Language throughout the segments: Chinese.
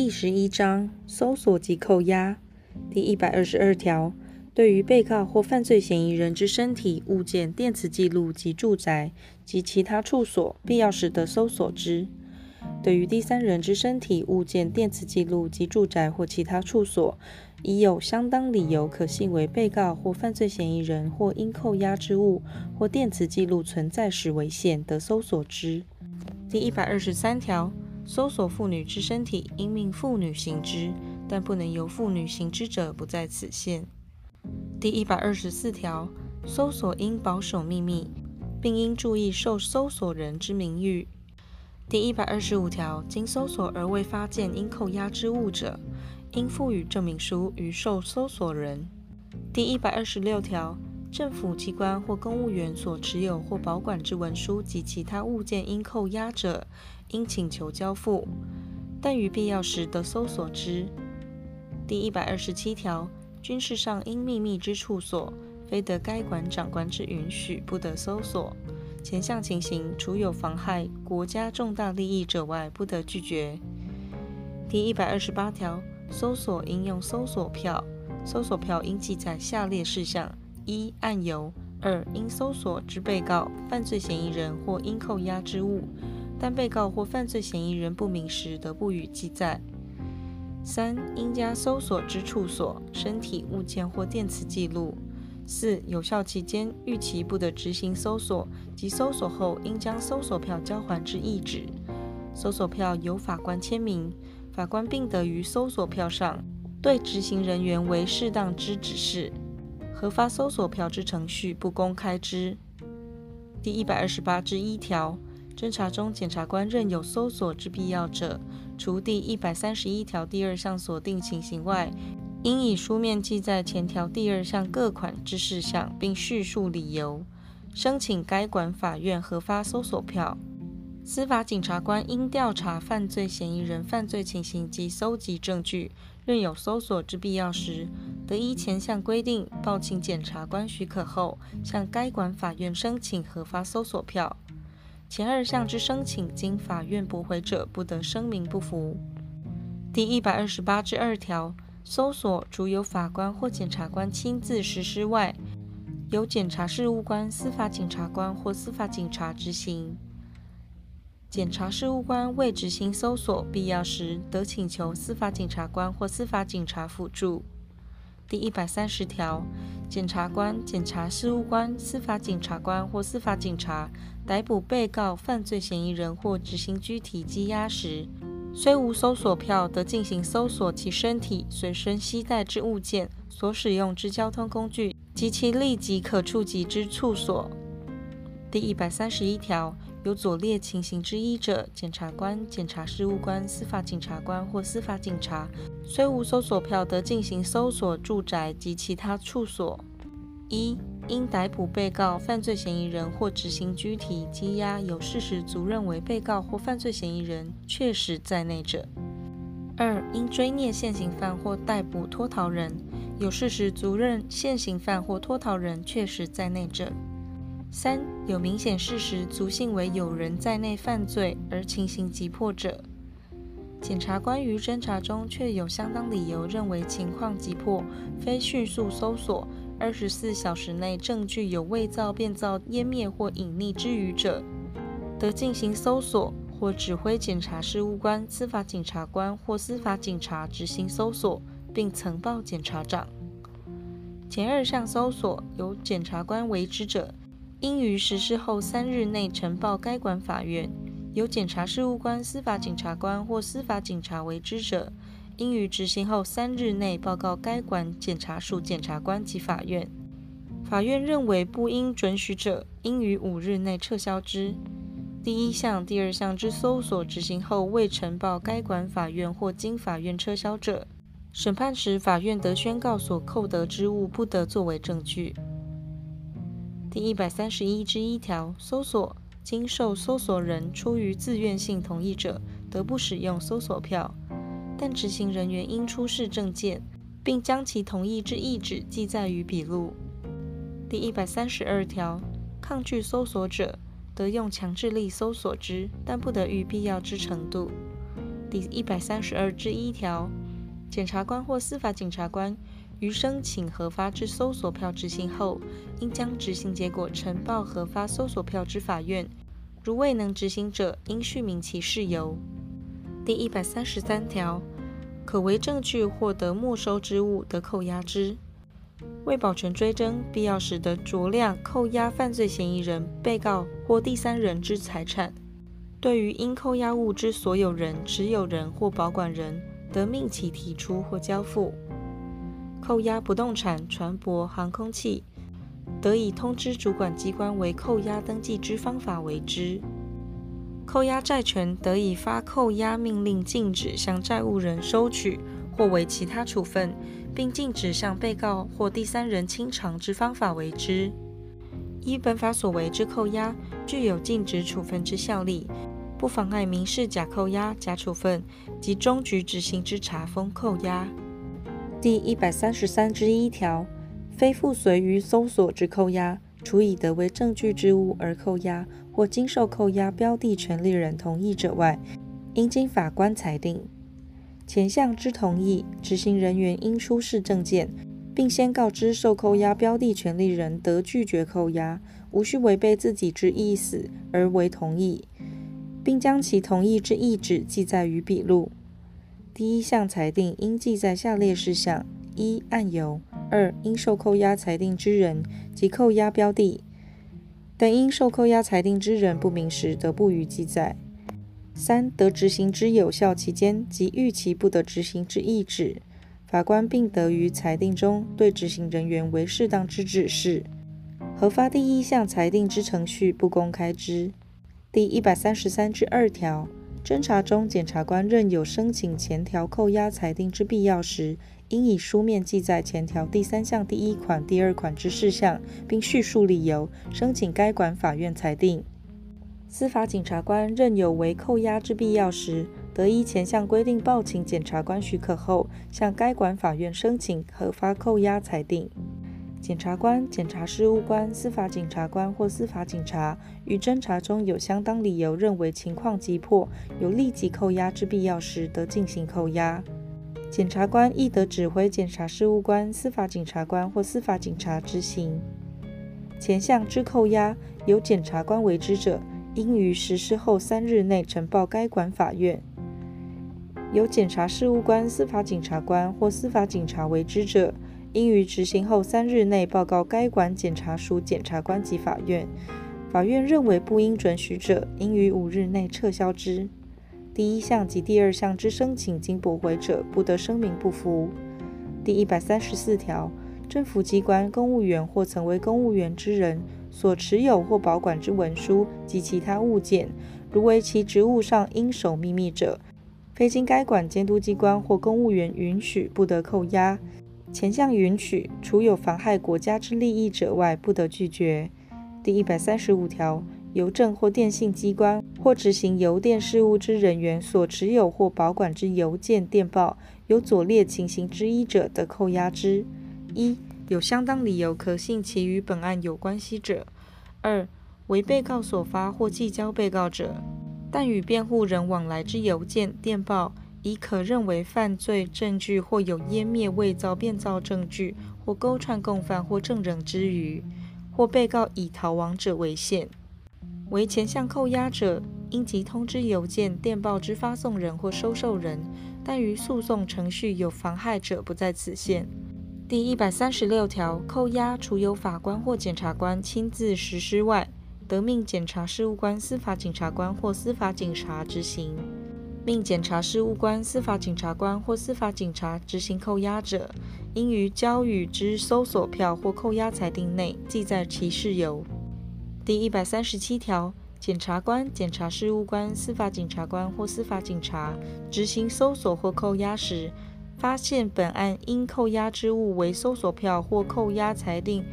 第十一章搜索及扣押第一百二十二条，对于被告或犯罪嫌疑人之身体、物件、电磁记录及住宅及其他处所，必要时得搜索之；对于第三人之身体、物件、电磁记录及住宅或其他处所，已有相当理由可信为被告或犯罪嫌疑人或应扣押之物或电磁记录存在时为限，得搜索之。第一百二十三条，搜索妇女之身体，应命妇女行之，但不能由妇女行之者不在此限。第一百二十四条，搜索应保守秘密，并应注意受搜索人之名誉。第一百二十五条，经搜索而未发现应扣押之物者，应附予证明书于受搜索人。第一百二十六条，政府机关或公务员所持有或保管之文书及其他物件应扣押者，应请求交付，但于必要时得搜索之。第一百二十七条，军事上应秘密之处所，非得该馆长官之允许，不得搜索。前项情形，除有妨害国家重大利益者外，不得拒绝。第一百二十八条，搜索应用搜索票，搜索票应记载下列事项：一、案由；二、应搜索之被告、犯罪嫌疑人或应扣押之物，但被告或犯罪嫌疑人不明时，得不予记载；三、应加搜索之处所、身体、物件或电磁记录。四、有效期间，逾期不得执行搜索，及搜索后应将搜索票交还之意旨。搜索票由法官签名，法官并得于搜索票上对执行人员为适当之指示。核发搜索票之程序不公开之。第一百二十八之一条，侦查中检察官认有搜索之必要者，除第一百三十一条第二项所定情形外，应以书面记载前条第二项各款之事项，并叙述理由，申请该管法院核发搜索票。司法警察官应调查犯罪嫌疑人犯罪情形及搜集证据，任有搜索之必要时，得依前项规定报请检察官许可后，向该管法院申请核发搜索票。前二项之申请经法院驳回者，不得声明不服。第一百二十八之二条。搜索除由法官或检察官亲自实施外，由检察事务官、司法警察官或司法警察执行。检察事务官未执行搜索，必要时得请求司法警察官或司法警察辅助。第一百三十条，检察官、检察事务官、司法警察官或司法警察逮捕被告、犯罪嫌疑人或执行拘提羁押时，虽无搜索票，得进行搜索其身体、随身携带之物件、所使用之交通工具及其立即可触及之处所。第一百三十一条，有左列情形之一者，检察官、检察事务官、司法警察官或司法警察，虽无搜索票，得进行搜索住宅及其他处所。一因逮捕被告、犯罪嫌疑人或执行拘提、羁押有事实足认为被告或犯罪嫌疑人确实在内者；二因追蹑现行犯或逮捕脱逃人，有事实足认现行犯或脱逃人确实在内者；三有明显事实足信为有人在内犯罪而情形急迫者。检察官于侦查中确有相当理由认为情况急迫，非迅速搜索。二十四小时内证据有伪造、变造、湮灭或隐匿之余者，得进行搜索或指挥检察事务官、司法警察官或司法警察执行搜索，并呈报检察长。前二项搜索由检察官为之者，应于实施后三日内呈报该管法院；由检察事务官、司法警察官或司法警察为之者，应于执行后三日内报告该管检察署检察官及法院。法院认为不应准许者，应于五日内撤销之。第一项、第二项之搜索执行后未呈报该管法院或经法院撤销者，审判时法院得宣告所扣得之物不得作为证据。第一百三十一之一条，搜索经受搜索人出于自愿性同意者，得不使用搜索票。但执行人员应出示证件，并将其同意之意旨记载于笔录。第一百三十二条，抗拒搜索者，得用强制力搜索之，但不得逾必要之程度。第一百三十二之一条，检察官或司法检察官于申请核发之搜索票执行后，应将执行结果呈报核发搜索票之法院。如未能执行者，应叙明其事由。第一百三十三条，可为证据获得没收之物，得扣押之。为保全追侦，必要时得酌量扣押犯罪嫌疑人、被告或第三人之财产。对于应扣押物之所有人、持有人或保管人，得命其提出或交付。扣押不动产、船舶、航空器，得以通知主管机关为扣押登记之方法为之。扣押债权，得以发扣押命令，禁止向债务人收取或为其他处分。并禁止向被告或第三人清偿之方法为之。依本法所为之扣押，具有禁止处分之效力，不妨碍民事假扣押、假处分及终局执行之查封扣押。第一百三十三之一条，非附随于搜索之扣押，除以得为证据之物而扣押，或经受扣押标的权利人同意者外，应经法官裁定。前项之同意，执行人员应出示证件，并先告知受扣押标的权利人得拒绝扣押，无需违背自己之意思而为同意，并将其同意之意旨记载于笔录。第一项裁定应记载下列事项：一、案由；二、应受扣押裁定之人及扣押标的。但因受扣押裁定之人不明时，得不予记载。三、得执行之有效期间及逾期不得执行之意旨，法官并得于裁定中对执行人员为适当之指示。核发第一项裁定之程序不公开之。第一百三十三之二条，侦查中检察官认有申请前条扣押裁定之必要时，应以书面记载前条第三项第一款、第二款之事项，并叙述理由，申请该管法院裁定。司法警察官认有为扣押之必要时，得依前项规定报请检察官许可后，向该管法院申请核发扣押裁定。检察官、检察事务官、司法警察官或司法警察于侦查中有相当理由认为情况急迫，有立即扣押之必要时，得进行扣押。检察官亦得指挥检察事务官、司法警察官或司法警察执行。前项之扣押，由检察官为之者，应于实施后三日内呈报该管法院。由检察事务官、司法警察官或司法警察为之者，应于执行后三日内报告该管检察署检察官及法院。法院认为不应准许者，应于五日内撤销之。第一项及第二项之申请经驳回者，不得声明不服。第一百三十四条，政府机关公务员或曾为公务员之人，所持有或保管之文书及其他物件，如为其职务上应守秘密者，非经该管监督机关或公务员允许，不得扣押。前项允许，除有妨害国家之利益者外，不得拒绝。第一百三十五条，邮政或电信机关或执行邮电事务之人员所持有或保管之邮件、电报，有左列情形之一者，得扣押之：一、有相当理由可信其与本案有关系者；二、为被告所发或寄交被告者，但与辩护人往来之邮件、电报，已可认为犯罪证据或有湮灭、伪造、变造证据或勾串共犯或证人之余，或被告以逃亡者为限。为前项扣押者，应即通知邮件、电报之发送人或收受人，但于诉讼程序有妨害者，不在此限。第一百三十六条，扣押除由法官或检察官亲自实施外，得命检察事务官、司法警察官或司法警察执行。命检察事务官、司法警察官或司法警察执行扣押者，应于交予之搜索票或扣押裁定内记载其事由。第一百三十七条，检察官、检察事务官、司法警察官或司法警察执行搜索或扣押时，发现本案应扣押之物为搜索票或扣押裁定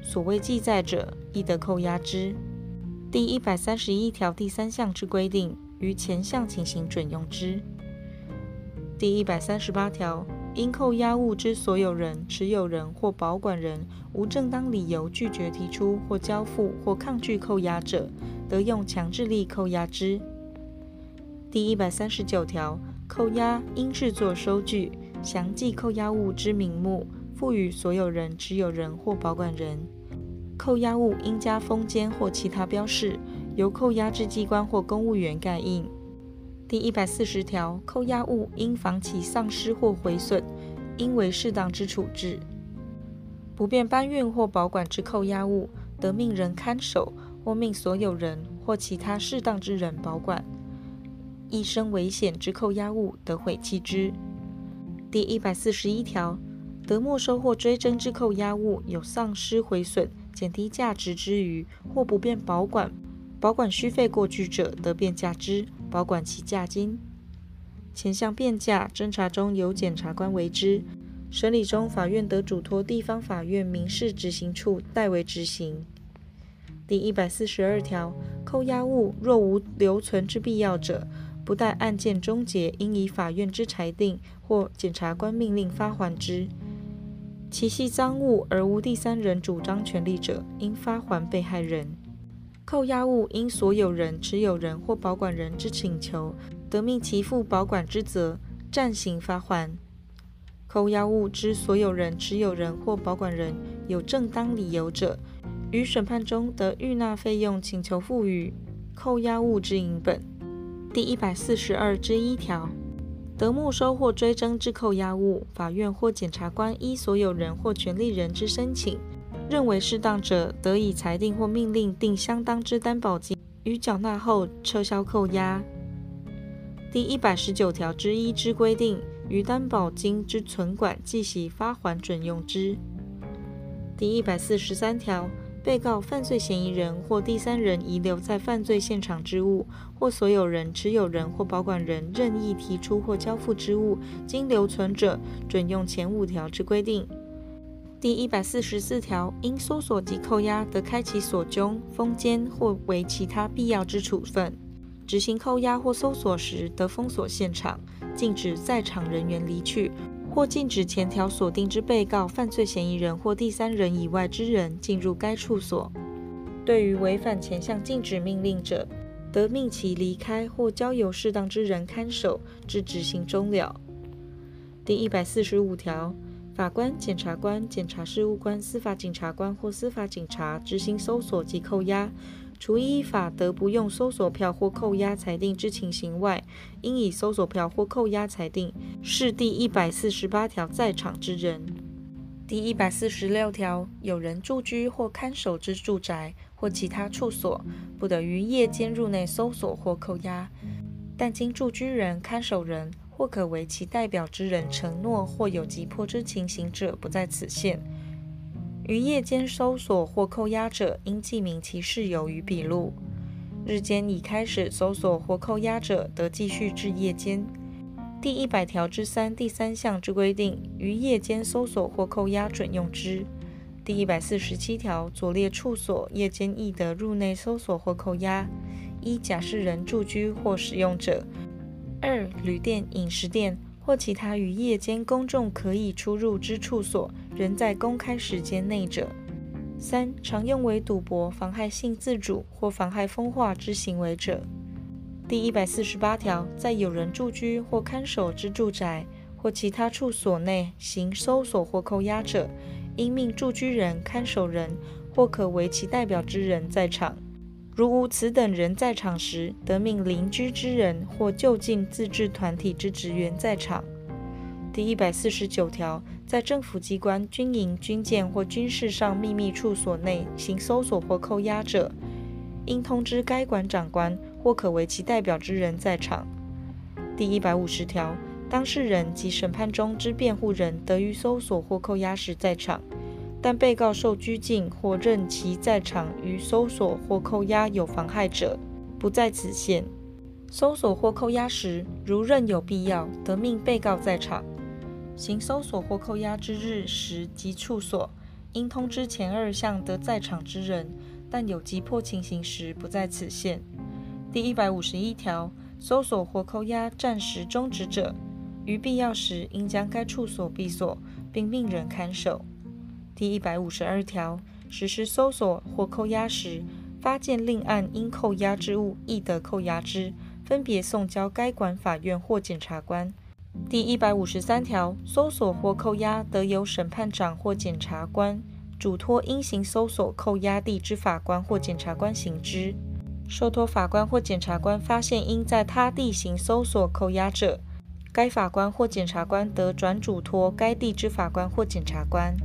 所谓记载者，亦得扣押之。第一百三十一条第三项之规定，于前项情形准用之。第一百三十八条，因扣押物之所有人、持有人或保管人无正当理由拒绝提出或交付或抗拒扣押者，得用强制力扣押之。第一百三十九条。扣押应制作收据，详记扣押物之名目，赋予所有人、持有人或保管人。扣押物应加封缄或其他标示，由扣押之机关或公务员盖印。第一百四十条，扣押物应防其丧失或毁损，应为适当之处置。不便搬运或保管之扣押物，得命人看守，或命所有人或其他适当之人保管。易生危险之扣押物，得毁弃之。第一百四十一条，得没收或追征之扣押物，有丧失、毁损、减低价值之余，或不便保管，保管需费过巨者，得变价之。保管其价金，前项变价，侦查中由检察官为之；审理中，法院得嘱托地方法院民事执行处代为执行。第一百四十二条，扣押物若无留存之必要者，不待案件终结，应以法院之裁定或检察官命令发还之。其系赃物而无第三人主张权利者，应发还被害人。扣押物因所有人、持有人或保管人之请求，得命其负保管之责，暂行发还。扣押物之所有人、持有人或保管人有正当理由者，于审判中得预纳费用，请求赋予扣押物之银本。第一百四十二之一条，得没收或追征之扣押物，法院或检察官依所有人或权利人之申请。认为适当者，得以裁定或命令定相当之担保金，于缴纳后撤销扣押。第一百十九条之一之规定，于担保金之存管计息发还准用之。第一百四十三条，被告、犯罪嫌疑人或第三人遗留在犯罪现场之物，或所有人、持有人或保管人任意提出或交付之物，经留存者，准用前五条之规定。第一百四十四条，因搜索及扣押，得开启锁中、封缄或为其他必要之处分。执行扣押或搜索时，得封锁现场，禁止在场人员离去，或禁止前条锁定之被告、犯罪嫌疑人或第三人以外之人进入该处所。对于违反前项禁止命令者，得命其离开或交由适当之人看守，至执行终了。第一百四十五条。法官、检察官、检察事务官、司法警察官或司法警察执行搜索及扣押，除依法得不用搜索票或扣押裁定之情形外，应以搜索票或扣押裁定是第一百四十八条在场之人。第一百四十六条，有人住居或看守之住宅或其他处所，不得于夜间入内搜索或扣押，但经住居人、看守人。或可为其代表之人承诺或有急迫之情形者，不在此限。于夜间搜索或扣押者，应记明其事由于笔录。日间已开始搜索或扣押者，得继续至夜间。第一百条之三第三项之规定，于夜间搜索或扣押准用之。第一百四十七条左列处所，夜间亦得入内搜索或扣押：一、假释人住居或使用者。二、旅店、饮食店或其他于夜间公众可以出入之处所，仍在公开时间内者；三、常用为赌博、妨害性自主或妨害风化之行为者。第一百四十八条，在有人住居或看守之住宅或其他处所内行搜索或扣押者，应命住居人、看守人或可为其代表之人在场。如无此等人在场时，得命邻居之人或就近自治团体之职员在场。第一百四十九条，在政府机关、军营、军舰或军事上秘密处所内行搜索或扣押者，应通知该馆长官或可为其代表之人在场。第一百五十条，当事人及审判中之辩护人得于搜索或扣押时在场。但被告受拘禁或任其在场于搜索或扣押有妨害者，不在此限。搜索或扣押时，如认有必要，得命被告在场。行搜索或扣押之日、时及处所，应通知前二项得在场之人，但有急迫情形时，不在此限。第一百五十一条，搜索或扣押暂时终止者，于必要时，应将该处所闭锁，并命人看守。第一百五十二条，实施搜索或扣押时，发现另案应扣押之物，亦得扣押之，分别送交该管法院或检察官。第一百五十三条，搜索或扣押得由审判长或检察官嘱托应行搜索、扣押地之法官或检察官行之。受托法官或检察官发现应在他地行搜索、扣押者，该法官或检察官得转嘱托该地之法官或检察官。